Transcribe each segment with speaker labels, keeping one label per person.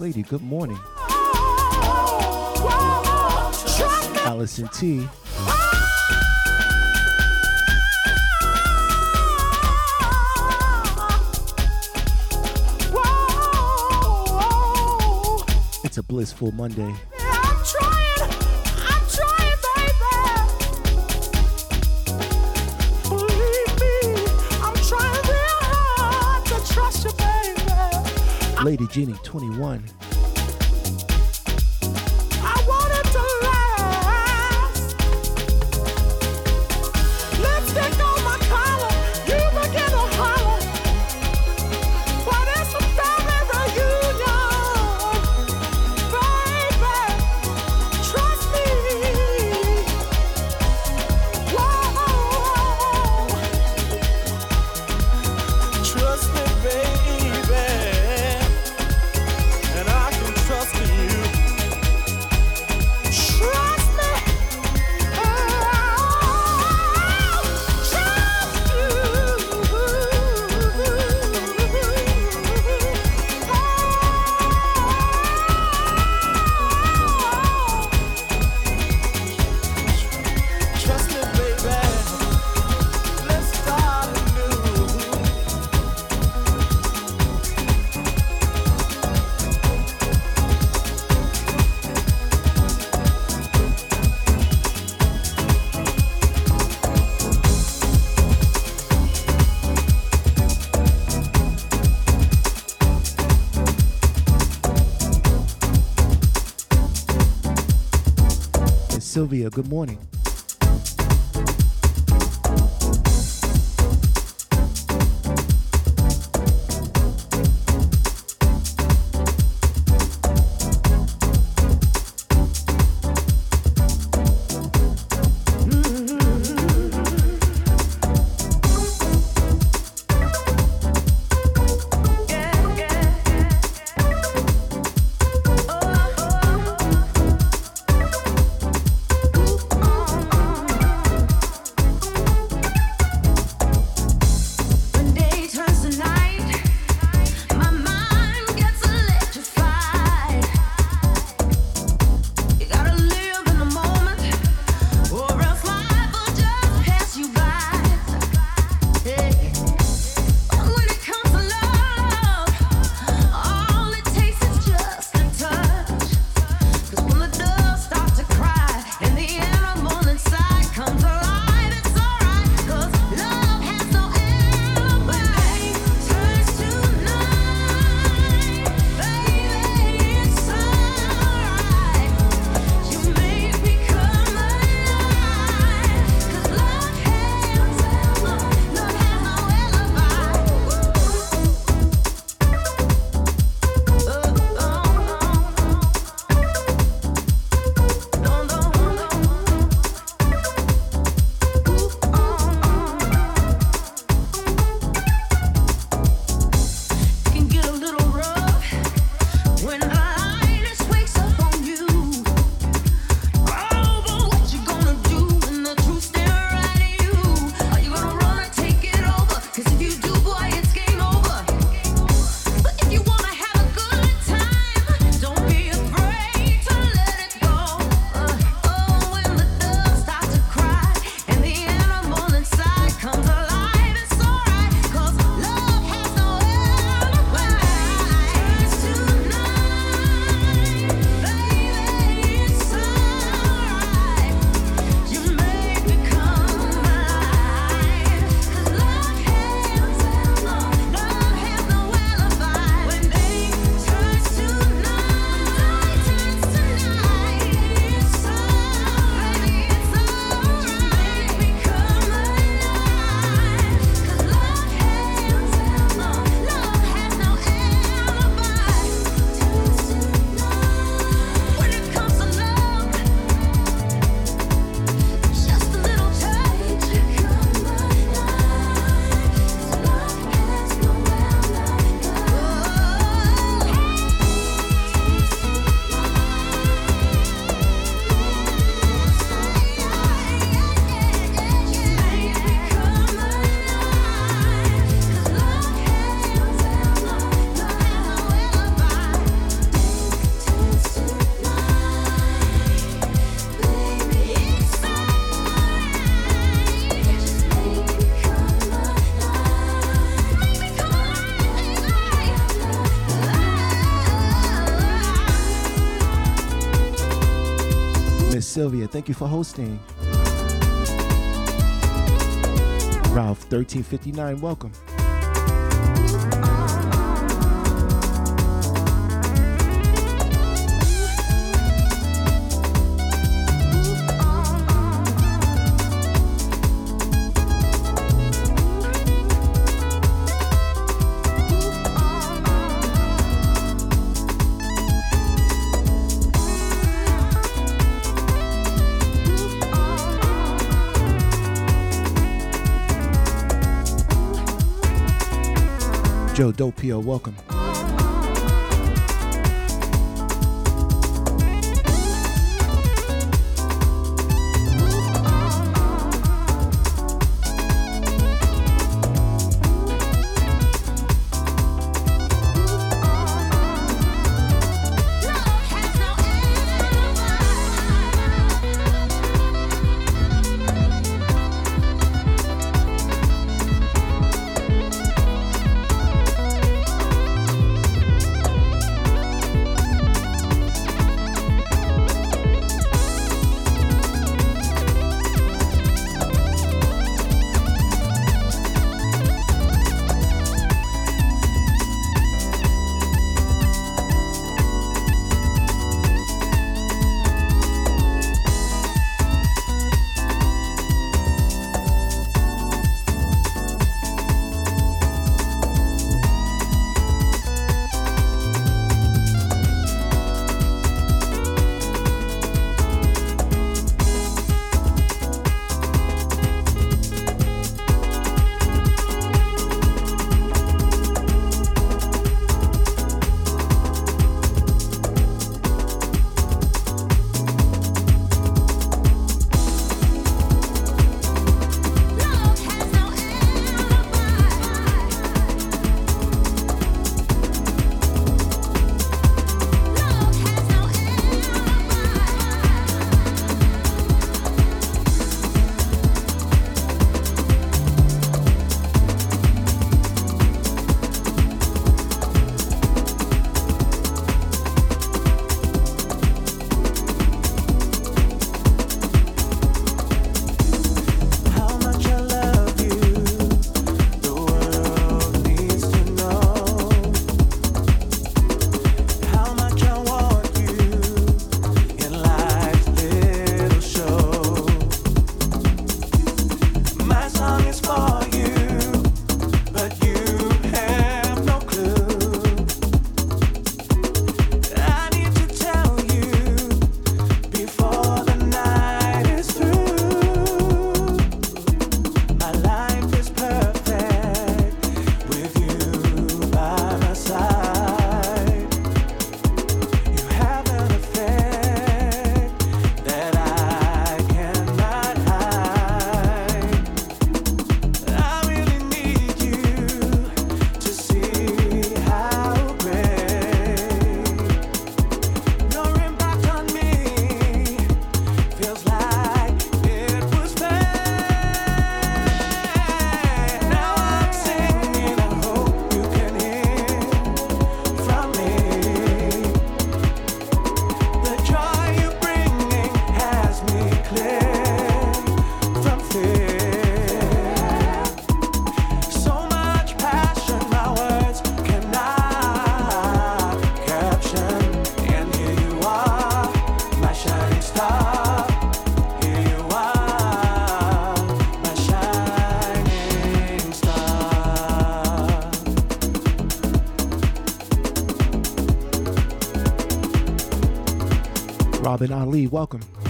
Speaker 1: Lady, good morning. Allison T. It's a blissful Monday. Genie 21.
Speaker 2: Sylvia, good morning. Thank you for hosting. Ralph, 1359, welcome. Dopio, welcome.
Speaker 3: Robin Ali, welcome.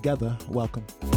Speaker 3: Together. Welcome.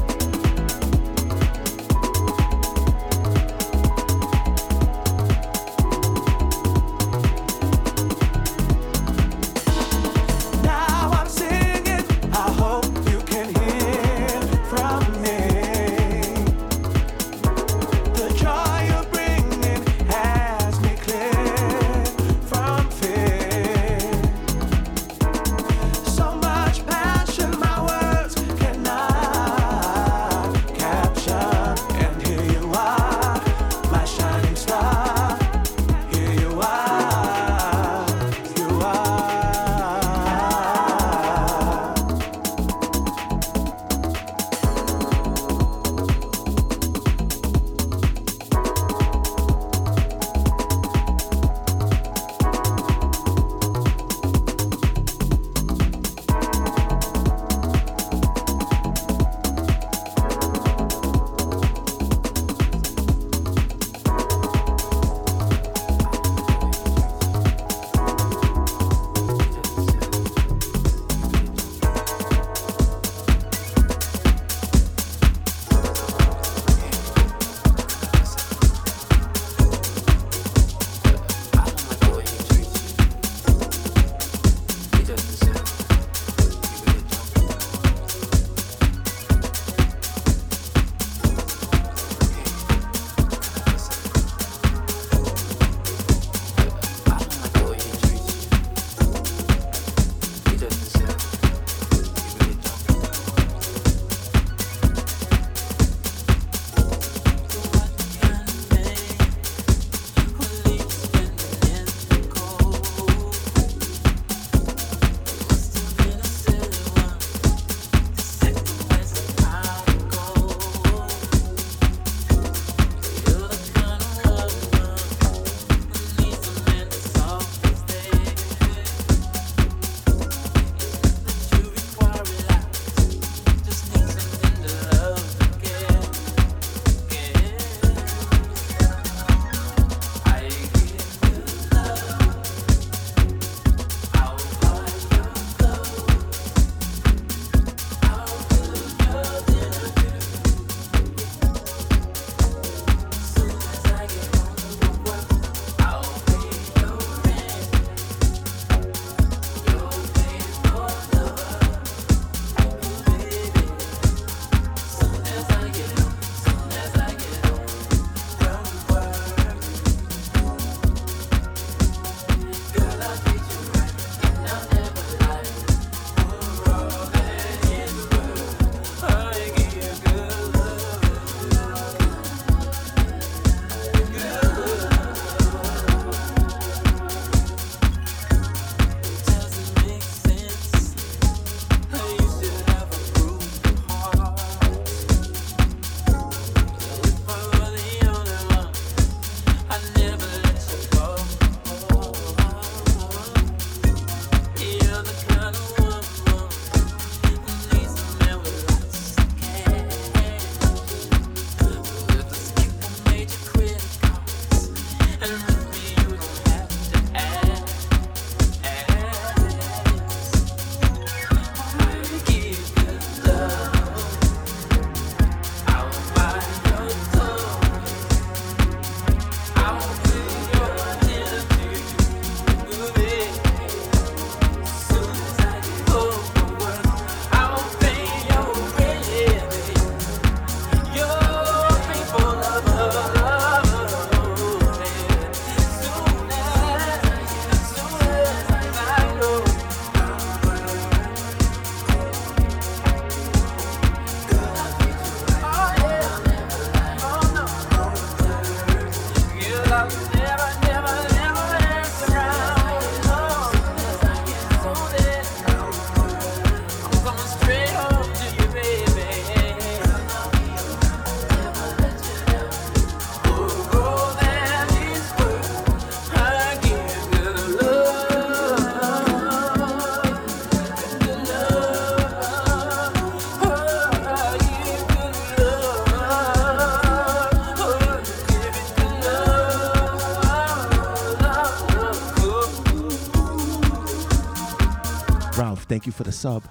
Speaker 4: Thank you for the sub.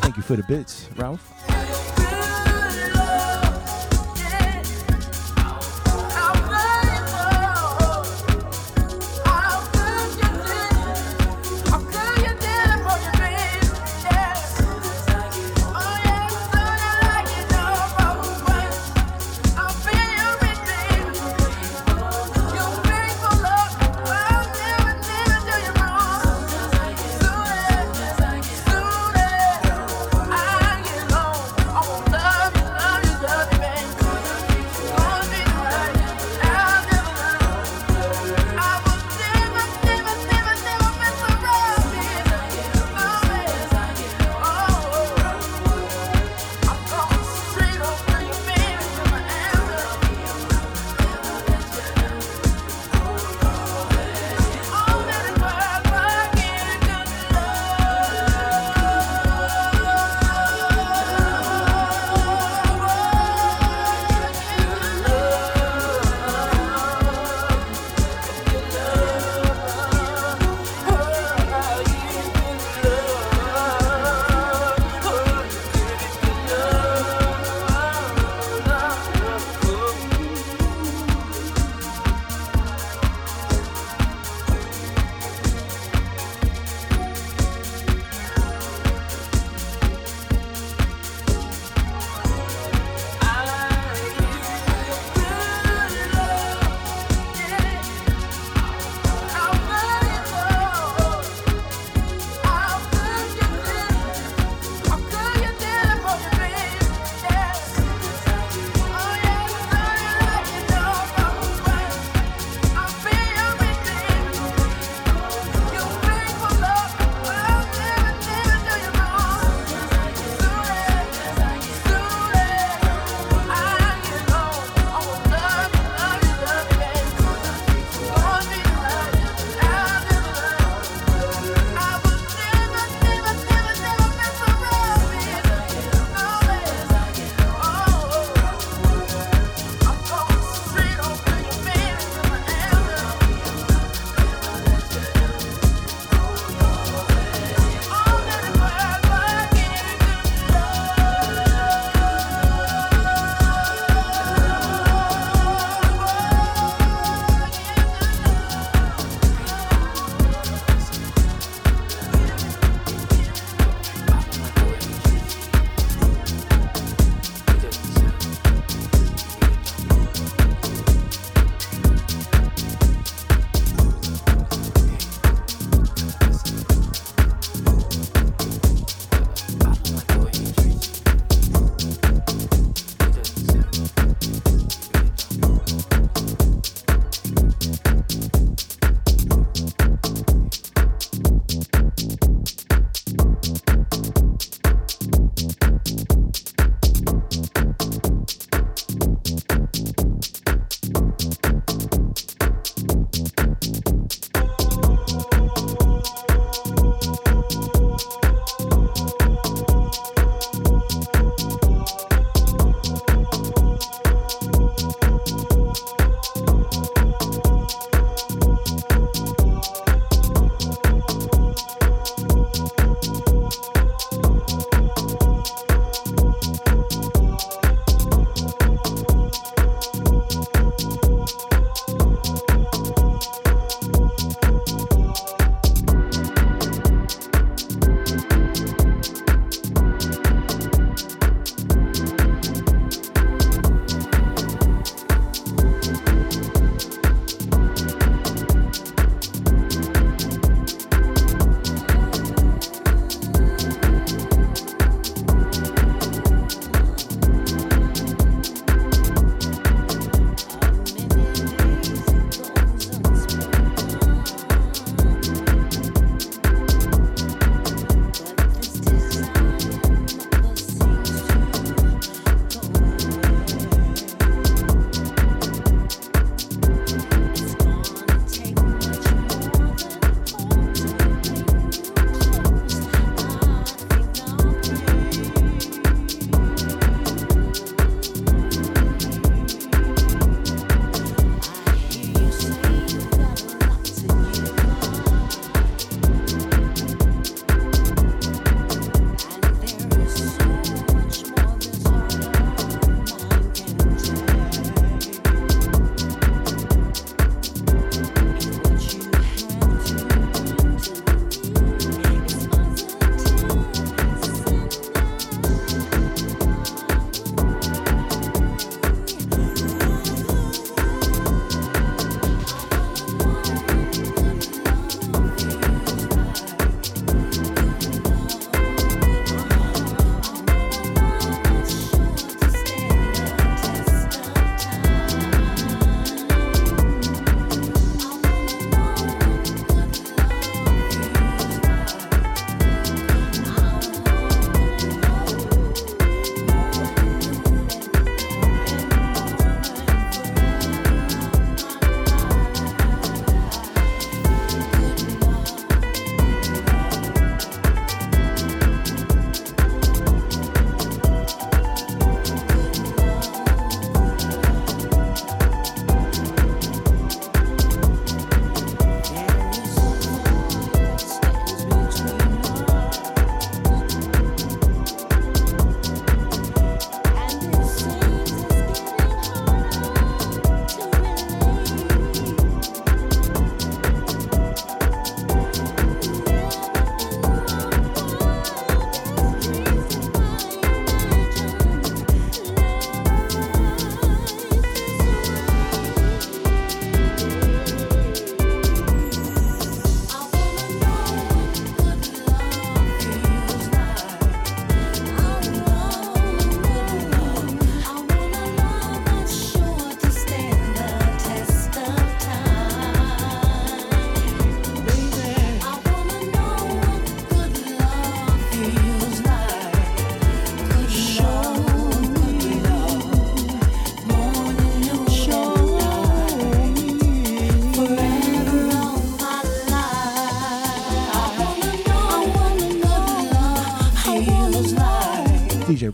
Speaker 4: Thank you for the bits, Ralph.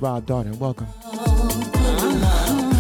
Speaker 2: Rob Darden. Welcome.
Speaker 5: Uh-huh.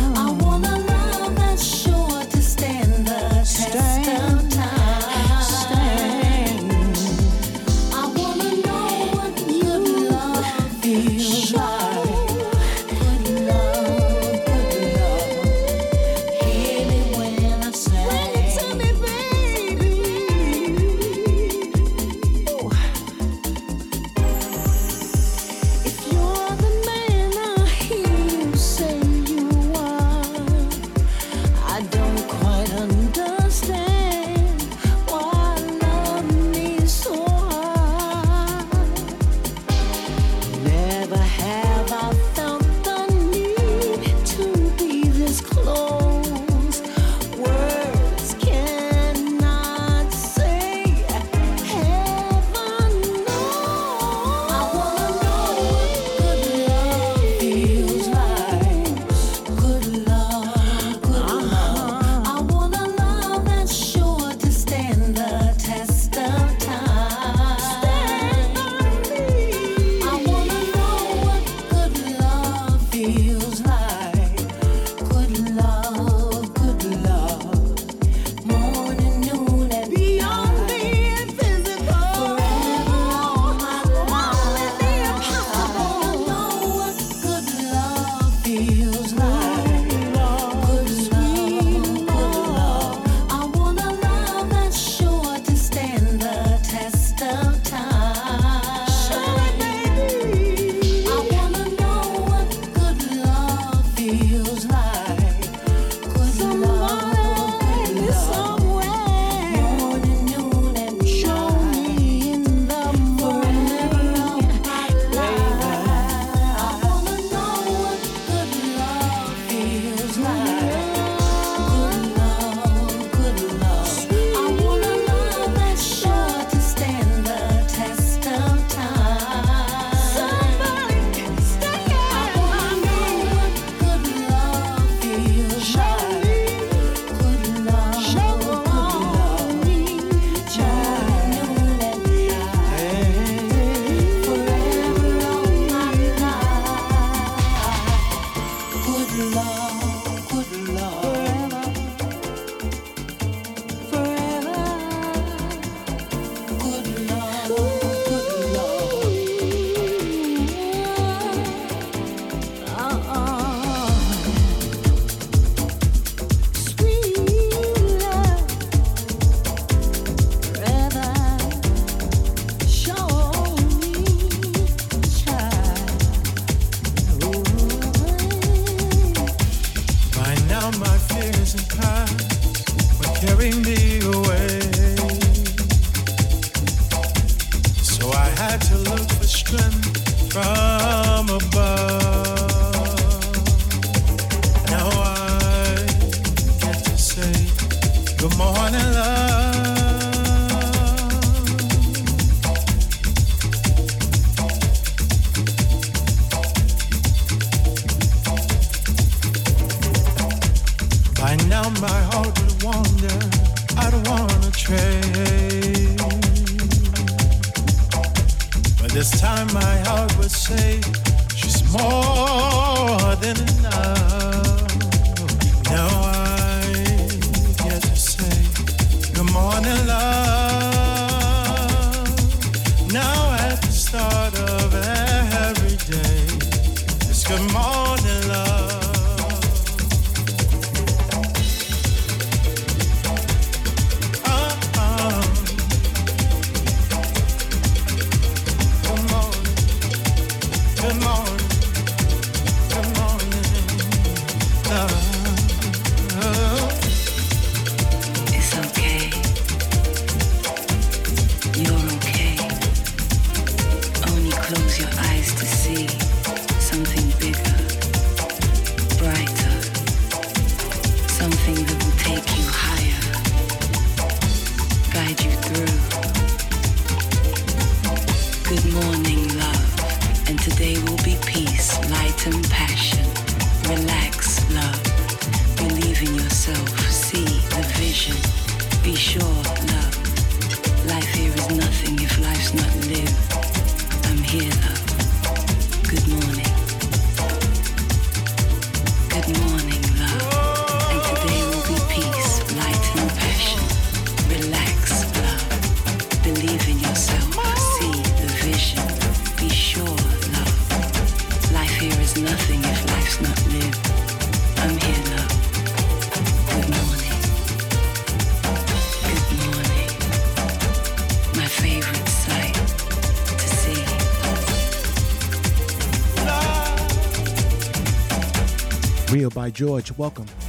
Speaker 5: George. Welcome.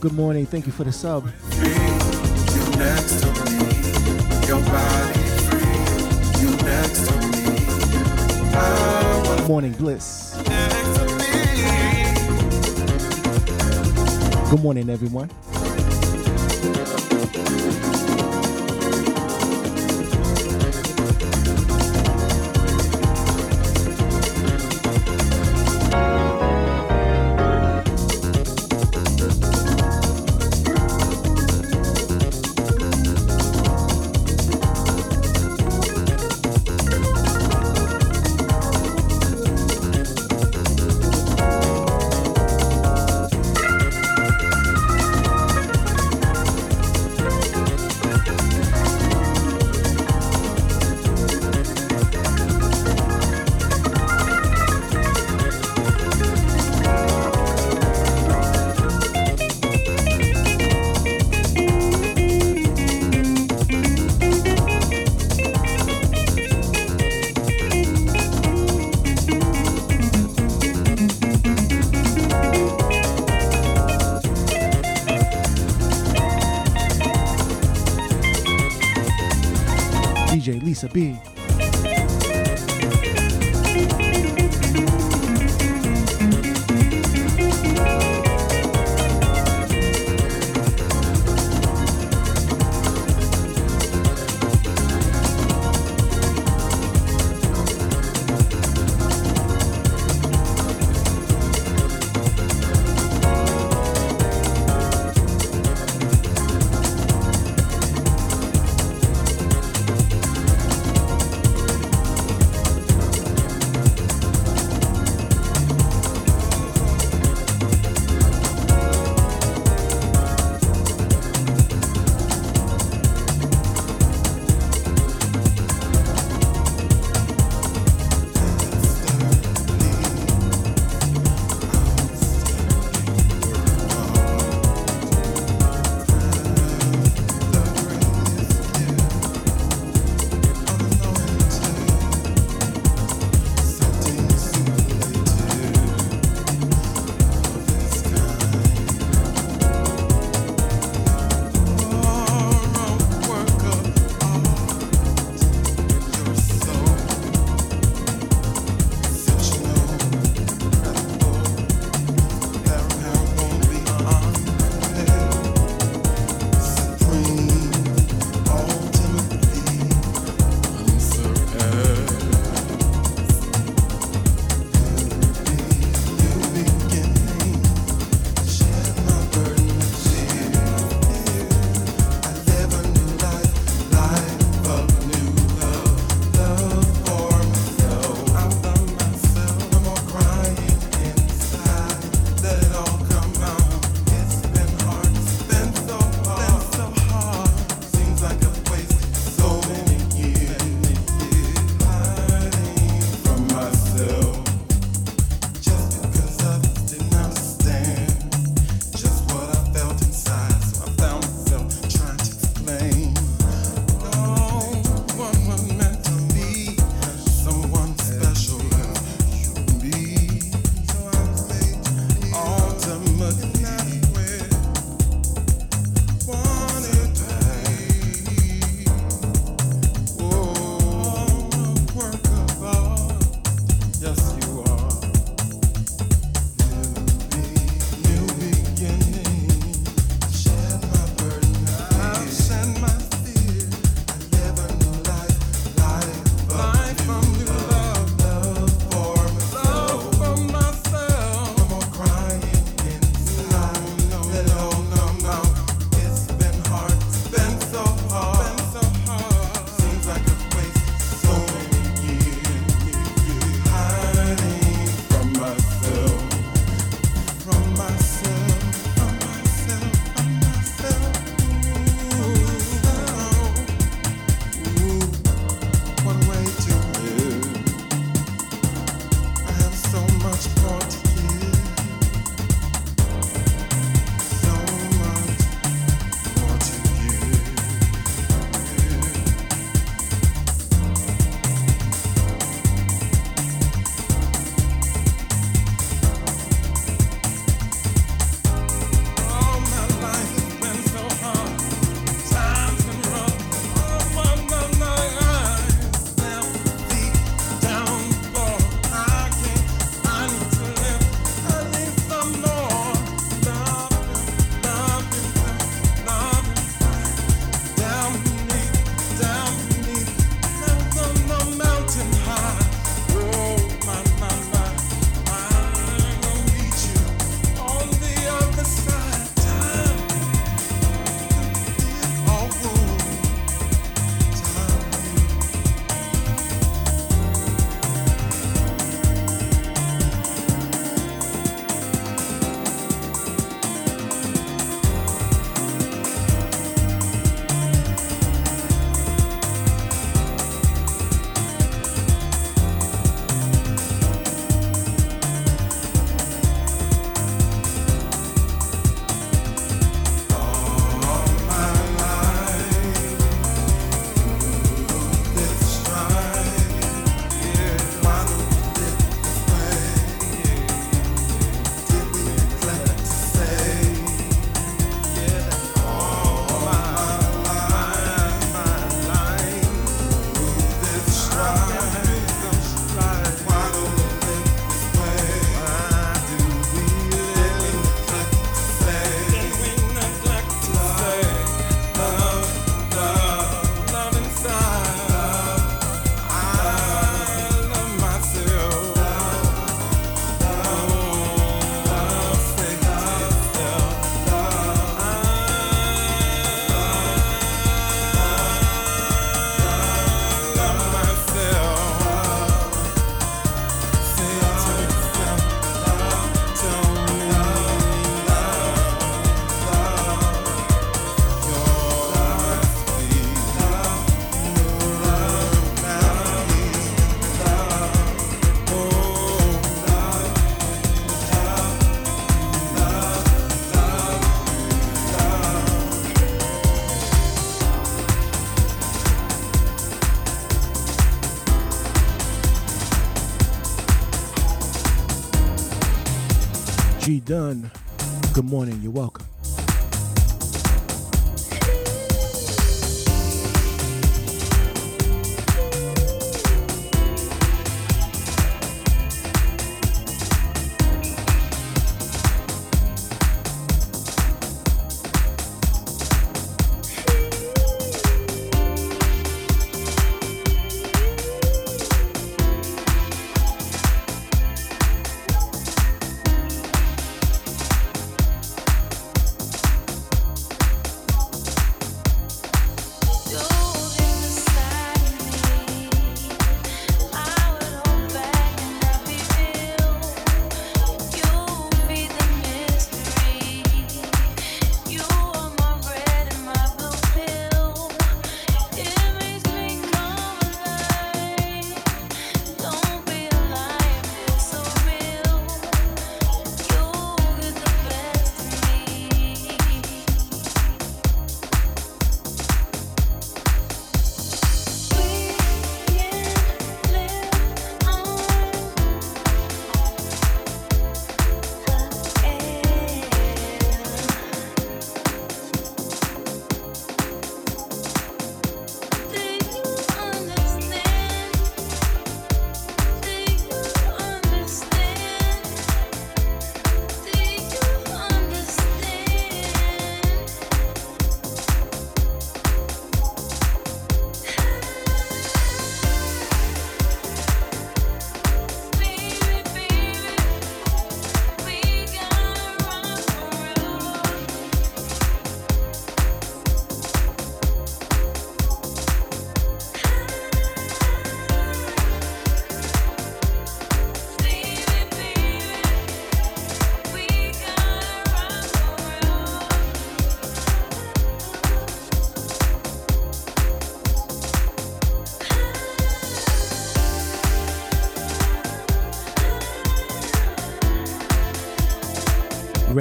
Speaker 4: Good morning. Thank you for the sub. Morning bliss. Good morning, everyone.
Speaker 2: Dunn. Good morning. You're welcome.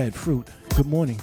Speaker 2: Red Fruit. Good morning.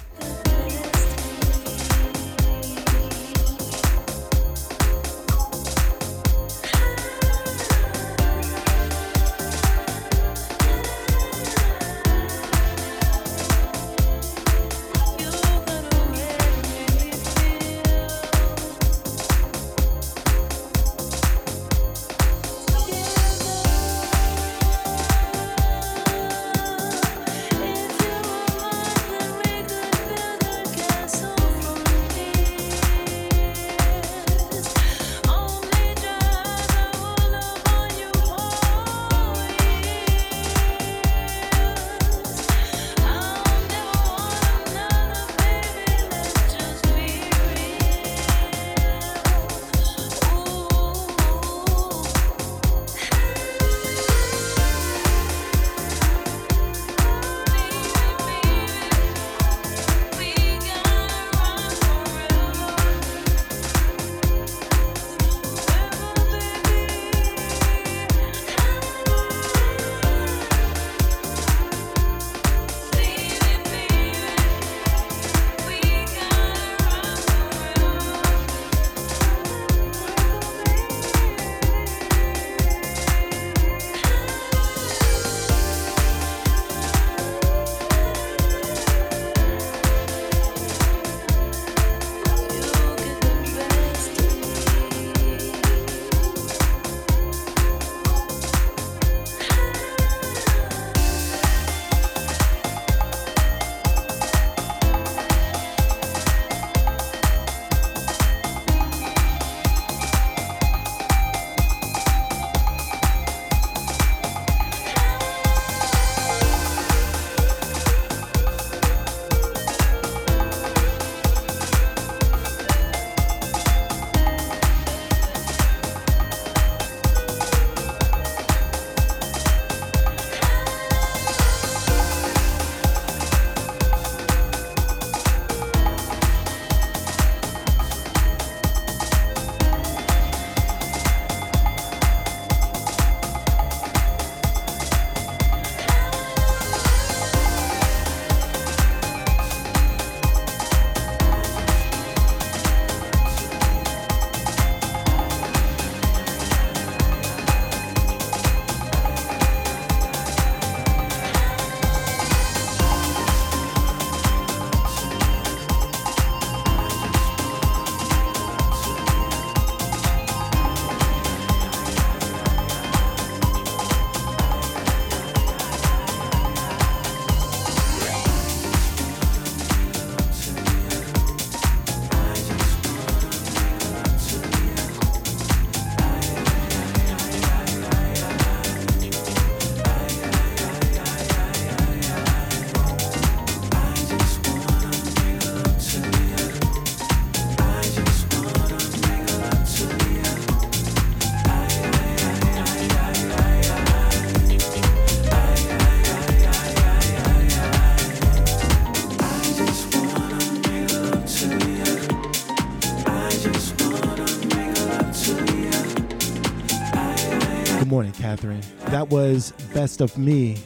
Speaker 3: Catherine. That was Best of Me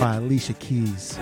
Speaker 3: by Alicia Keys.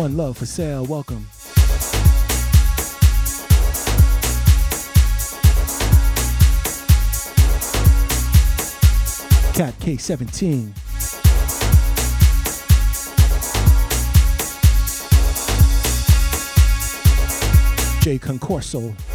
Speaker 4: One Love for Sale, welcome. Cat K17. J Concorso.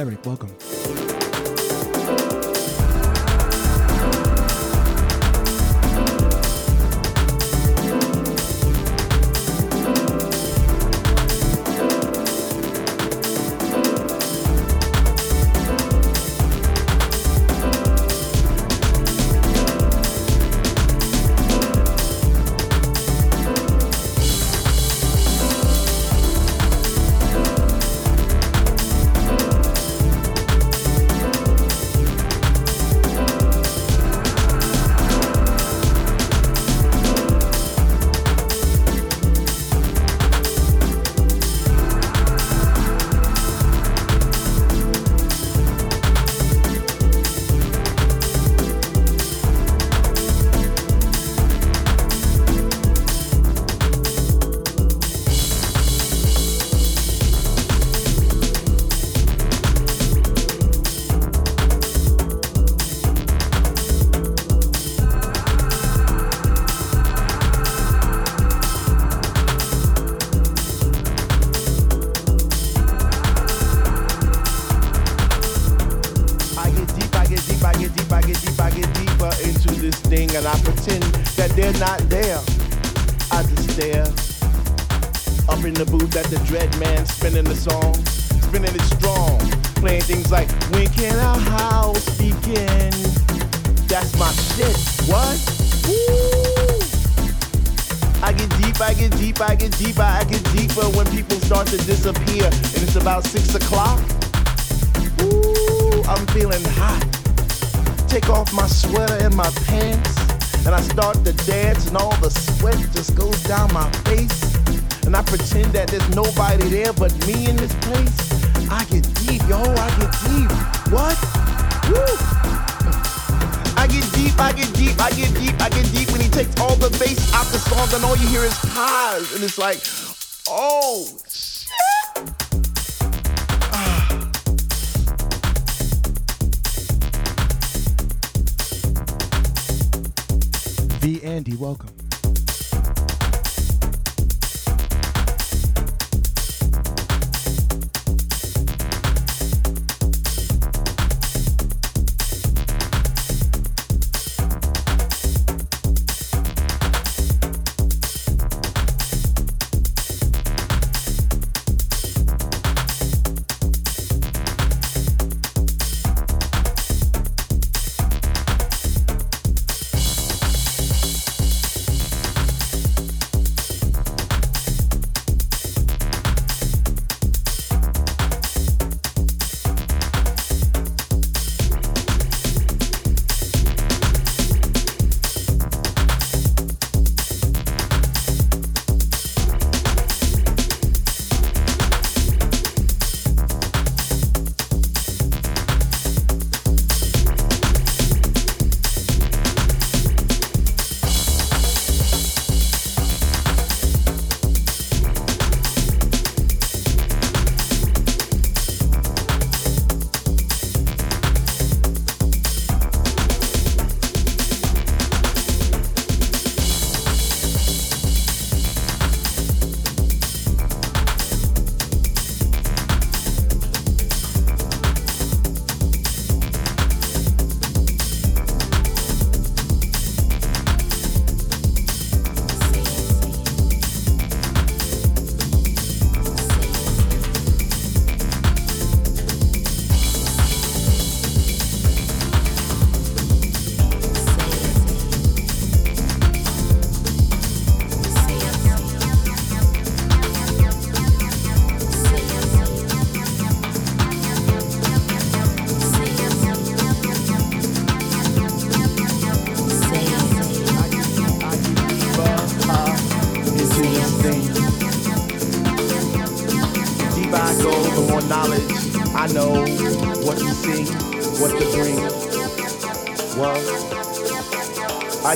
Speaker 6: Derek, welcome.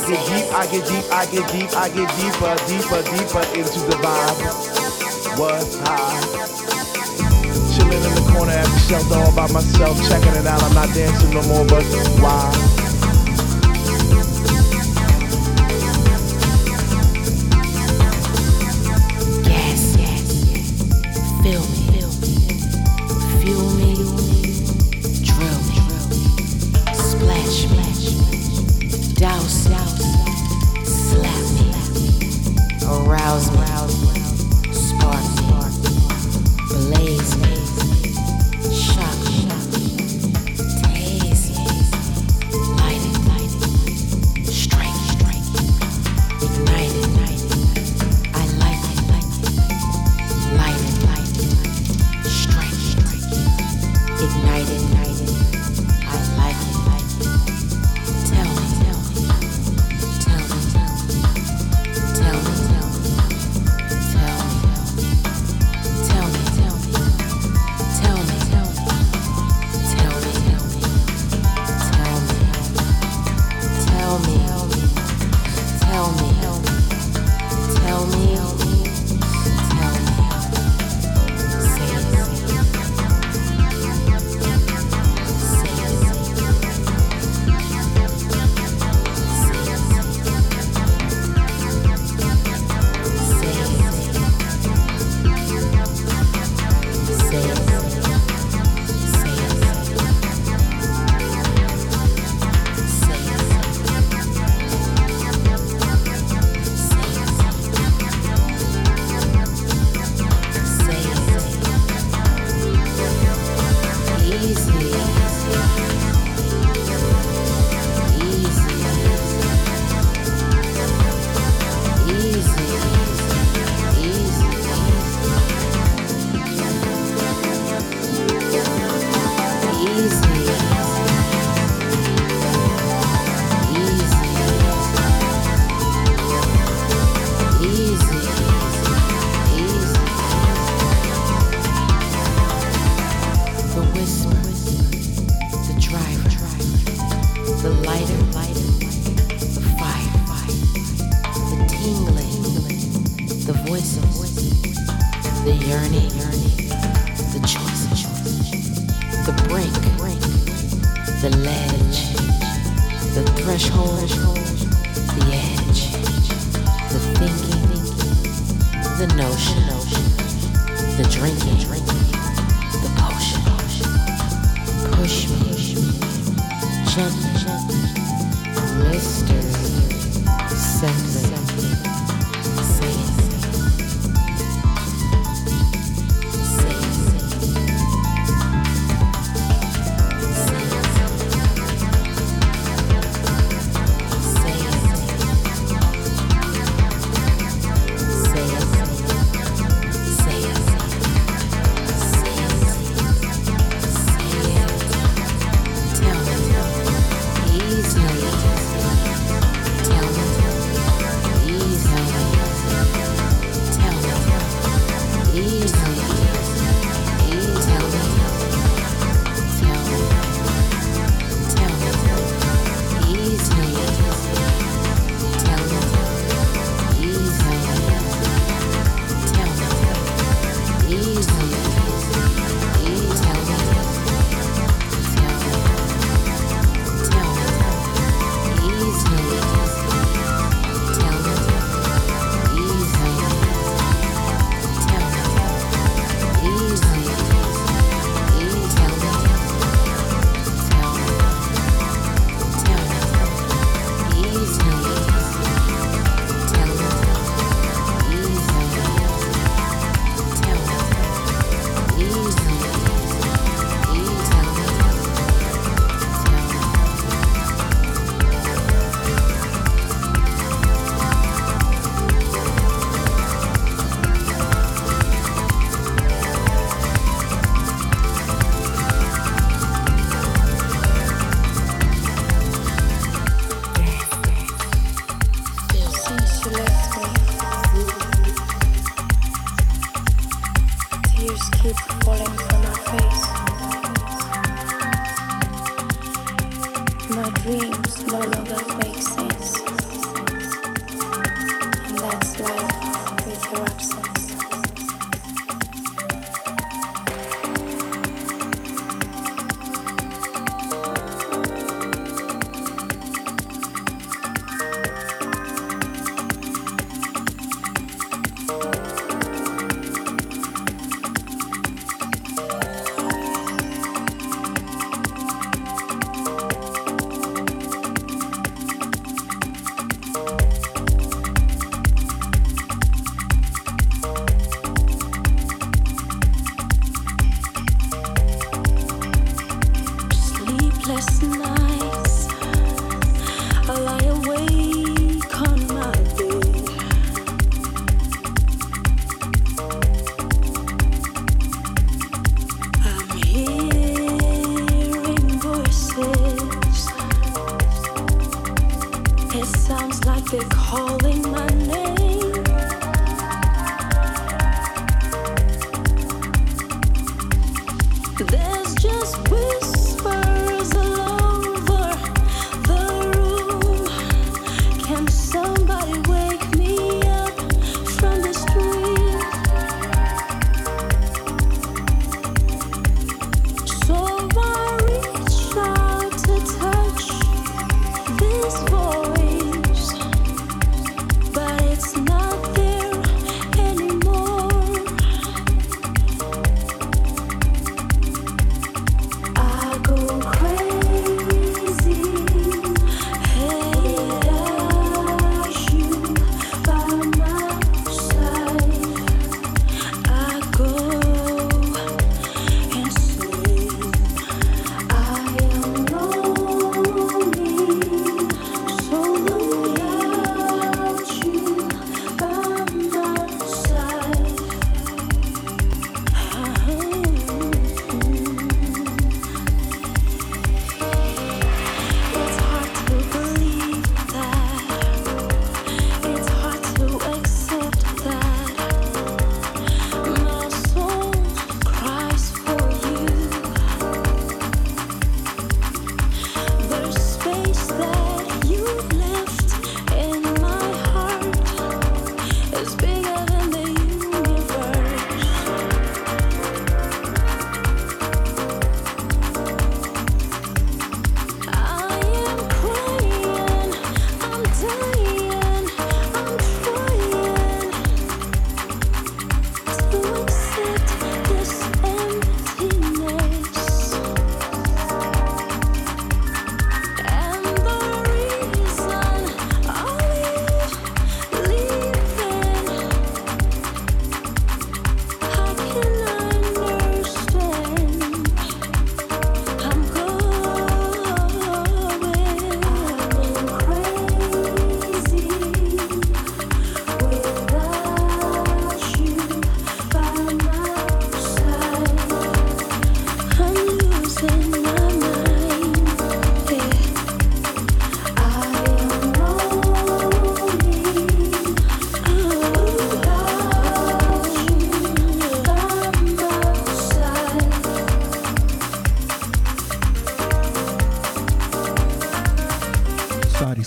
Speaker 7: get deep, I get deep, I get deep, I get deeper, deeper, deeper into the vibe. Was high. Chilling in the corner at the shelter all by myself, checking it out. I'm not dancing no more, but why?
Speaker 8: keep falling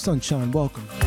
Speaker 4: Sunshine, welcome.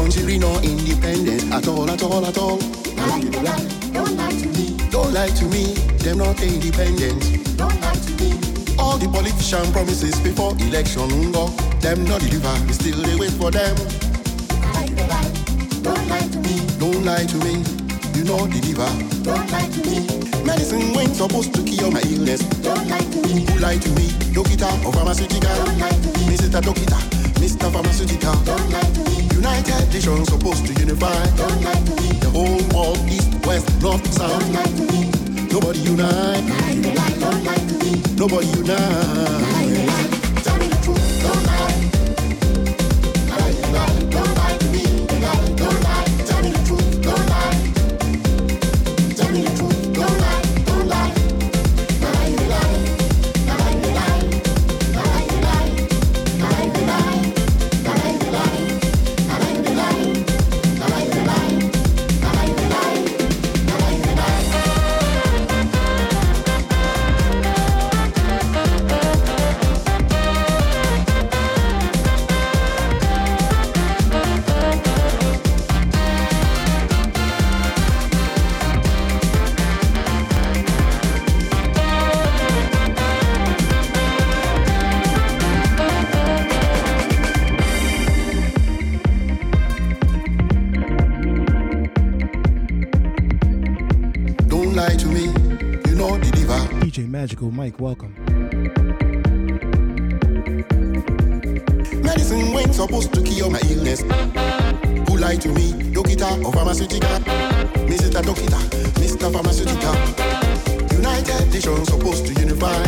Speaker 9: Countries not independent at all, at all, at all.
Speaker 10: Don't lie to me.
Speaker 9: Don't lie to me. Them not independent.
Speaker 10: Don't lie to me.
Speaker 9: All the politician promises before election go. Them not deliver. We still they wait for them.
Speaker 10: Don't lie to me.
Speaker 9: Don't lie to me. You know deliver.
Speaker 10: Don't lie to me.
Speaker 9: Medicine when supposed to cure my illness.
Speaker 10: Don't lie to me.
Speaker 9: Who lie to me? Dokita or pharmaceutical?
Speaker 10: Don't lie to me.
Speaker 9: Mr. Dokita, Mr. Pharmaceutical.
Speaker 10: Don't lie to me.
Speaker 9: United Nations supposed to unify.
Speaker 10: Don't lie to me.
Speaker 9: The whole world, east, west, north, south.
Speaker 10: Don't lie to me.
Speaker 9: Nobody unite. Nobody unite.
Speaker 2: Magical Mike, welcome.
Speaker 9: Medicine when supposed to cure my illness. Who lie to me? Dokita or pharmaceutical? Mr. Mr. Pharmaceutical. United Nations supposed to unify.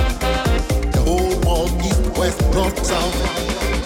Speaker 9: The whole world, east, west, north, south.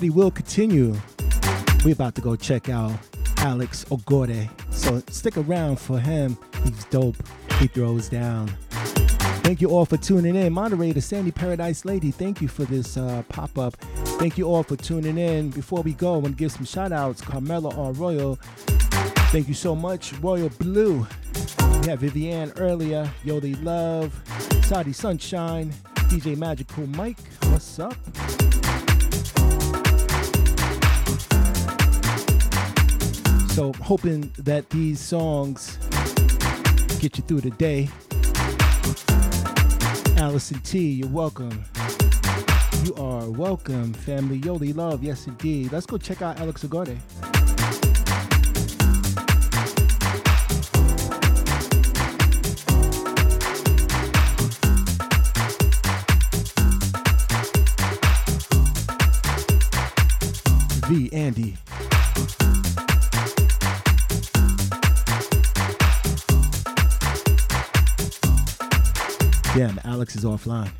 Speaker 4: Party will continue. We're about to go check out Alex Ogore. So stick around for him. He's dope. He throws down. Thank you all for tuning in. Moderator Sandy Paradise Lady, thank you for this uh, pop up. Thank you all for tuning in. Before we go, I want to give some shout outs. Carmela R. Royal, thank you so much. Royal Blue, we have Vivienne earlier. Yoli Love, Saudi Sunshine, DJ Magical Mike, what's up? So, hoping that these songs get you through the day. Allison T, you're welcome. You are welcome, family. Yoli love, yes indeed. Let's go check out Alex Agorde. V Andy. Damn, Alex is offline.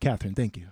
Speaker 4: Catherine, thank you.